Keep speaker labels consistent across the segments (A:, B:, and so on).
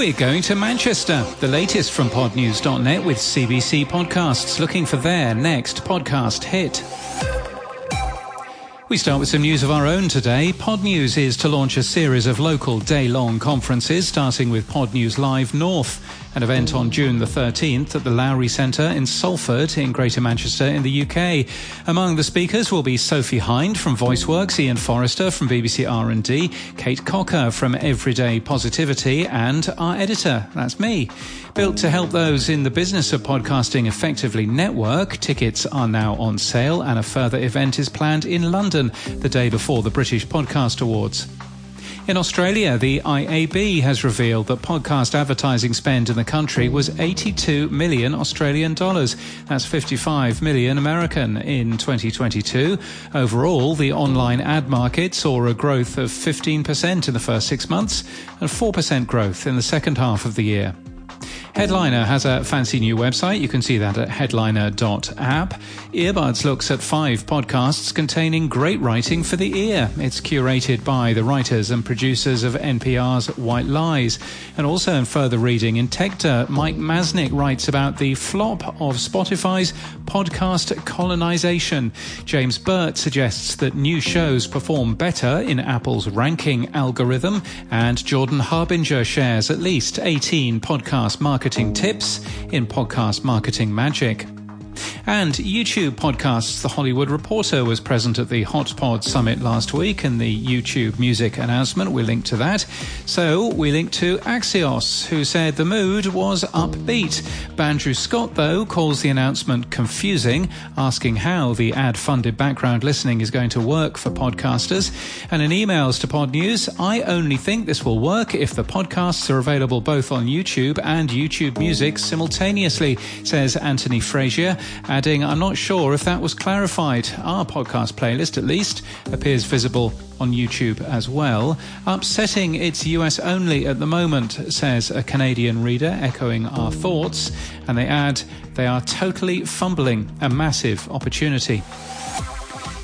A: We're going to Manchester. The latest from podnews.net with CBC Podcasts looking for their next podcast hit. We start with some news of our own today. Podnews is to launch a series of local day-long conferences, starting with Podnews Live North, an event on June the 13th at the Lowry Centre in Salford in Greater Manchester in the UK. Among the speakers will be Sophie Hind from VoiceWorks, Ian Forrester from BBC R&D, Kate Cocker from Everyday Positivity, and our editor, that's me. Built to help those in the business of podcasting effectively network, tickets are now on sale and a further event is planned in London the day before the British Podcast Awards. In Australia, the IAB has revealed that podcast advertising spend in the country was 82 million Australian dollars. That's 55 million American in 2022. Overall, the online ad market saw a growth of 15% in the first six months and 4% growth in the second half of the year. Headliner has a fancy new website. You can see that at headliner.app. Earbuds looks at five podcasts containing great writing for the ear. It's curated by the writers and producers of NPR's White Lies. And also in further reading in Techdirt, Mike Masnick writes about the flop of Spotify's podcast colonization. James Burt suggests that new shows perform better in Apple's ranking algorithm. And Jordan Harbinger shares at least 18 podcast marketing marketing tips in Podcast Marketing Magic. And YouTube podcasts. The Hollywood Reporter was present at the HotPod Summit last week and the YouTube music announcement. We linked to that. So we linked to Axios, who said the mood was upbeat. Bandrew Scott, though, calls the announcement confusing, asking how the ad funded background listening is going to work for podcasters. And in emails to Podnews, I only think this will work if the podcasts are available both on YouTube and YouTube Music simultaneously, says Anthony Frazier adding, I'm not sure if that was clarified. Our podcast playlist, at least, appears visible on YouTube as well. Upsetting it's US only at the moment, says a Canadian reader, echoing our thoughts. And they add, they are totally fumbling a massive opportunity.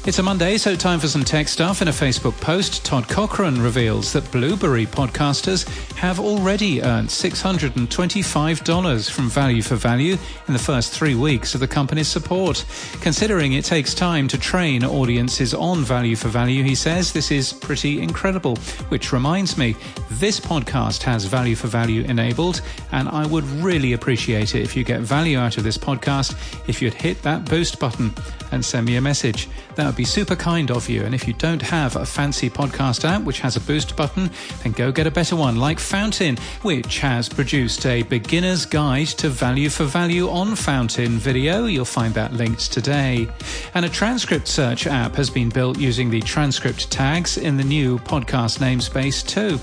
A: It's a Monday, so time for some tech stuff. In a Facebook post, Todd Cochran reveals that Blubrry podcasters have already earned $625 from Value for Value in the first three weeks of the company's support. Considering it takes time to train audiences on Value for Value, he says this is pretty incredible. Which reminds me, this podcast has Value for Value enabled, and I would really appreciate it if you get value out of this podcast if you'd hit that boost button and send me a message. That would be super kind of you. And if you don't have a fancy podcast app which has a boost button, then go get a better one like Fountain, which has produced a beginner's guide to value for value on Fountain video. You'll find that linked today. And a transcript search app has been built using the transcript tags in the new podcast namespace too.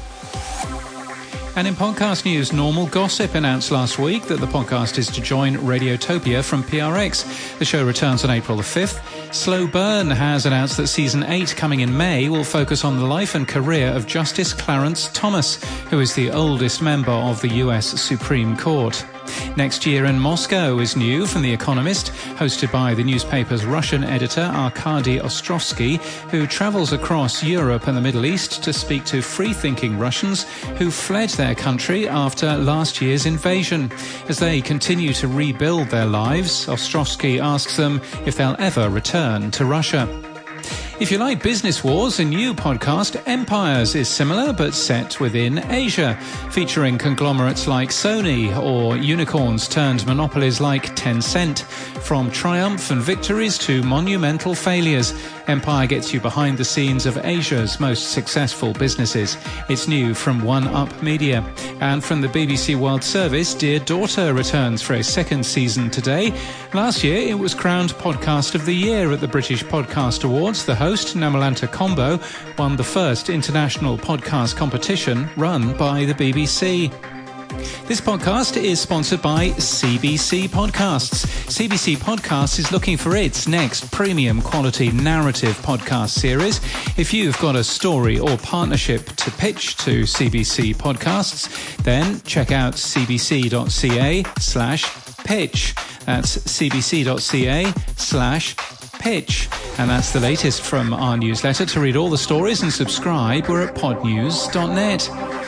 A: And in podcast news, Normal Gossip announced last week that the podcast is to join Radiotopia from PRX. The show returns on April the 5th. Slow Burn has announced that season 8 coming in May will focus on the life and career of Justice Clarence Thomas, who is the oldest member of the US Supreme Court. Next Year in Moscow is new from The Economist, hosted by the newspaper's Russian editor Arkady Ostrovsky, who travels across Europe and the Middle East to speak to free thinking Russians who fled their country after last year's invasion. As they continue to rebuild their lives, Ostrovsky asks them if they'll ever return to Russia. If you like business wars, a new podcast, Empires, is similar but set within Asia, featuring conglomerates like Sony or unicorns turned monopolies like Tencent. From triumph and victories to monumental failures, Empire gets you behind the scenes of Asia's most successful businesses. It's new from One Up Media. And from the BBC World Service, Dear Daughter returns for a second season today. Last year, it was crowned Podcast of the Year at the British Podcast Awards. The host, Namulanta Kombo, won the first international podcast competition run by the BBC. This podcast is sponsored by CBC Podcasts. CBC Podcasts is looking for its next premium quality narrative podcast series. If you've got a story or partnership to pitch to CBC Podcasts, then check out cbc.ca slash pitch. That's cbc.ca slash pitch. And that's the latest from our newsletter. To read all the stories and subscribe, we're at podnews.net.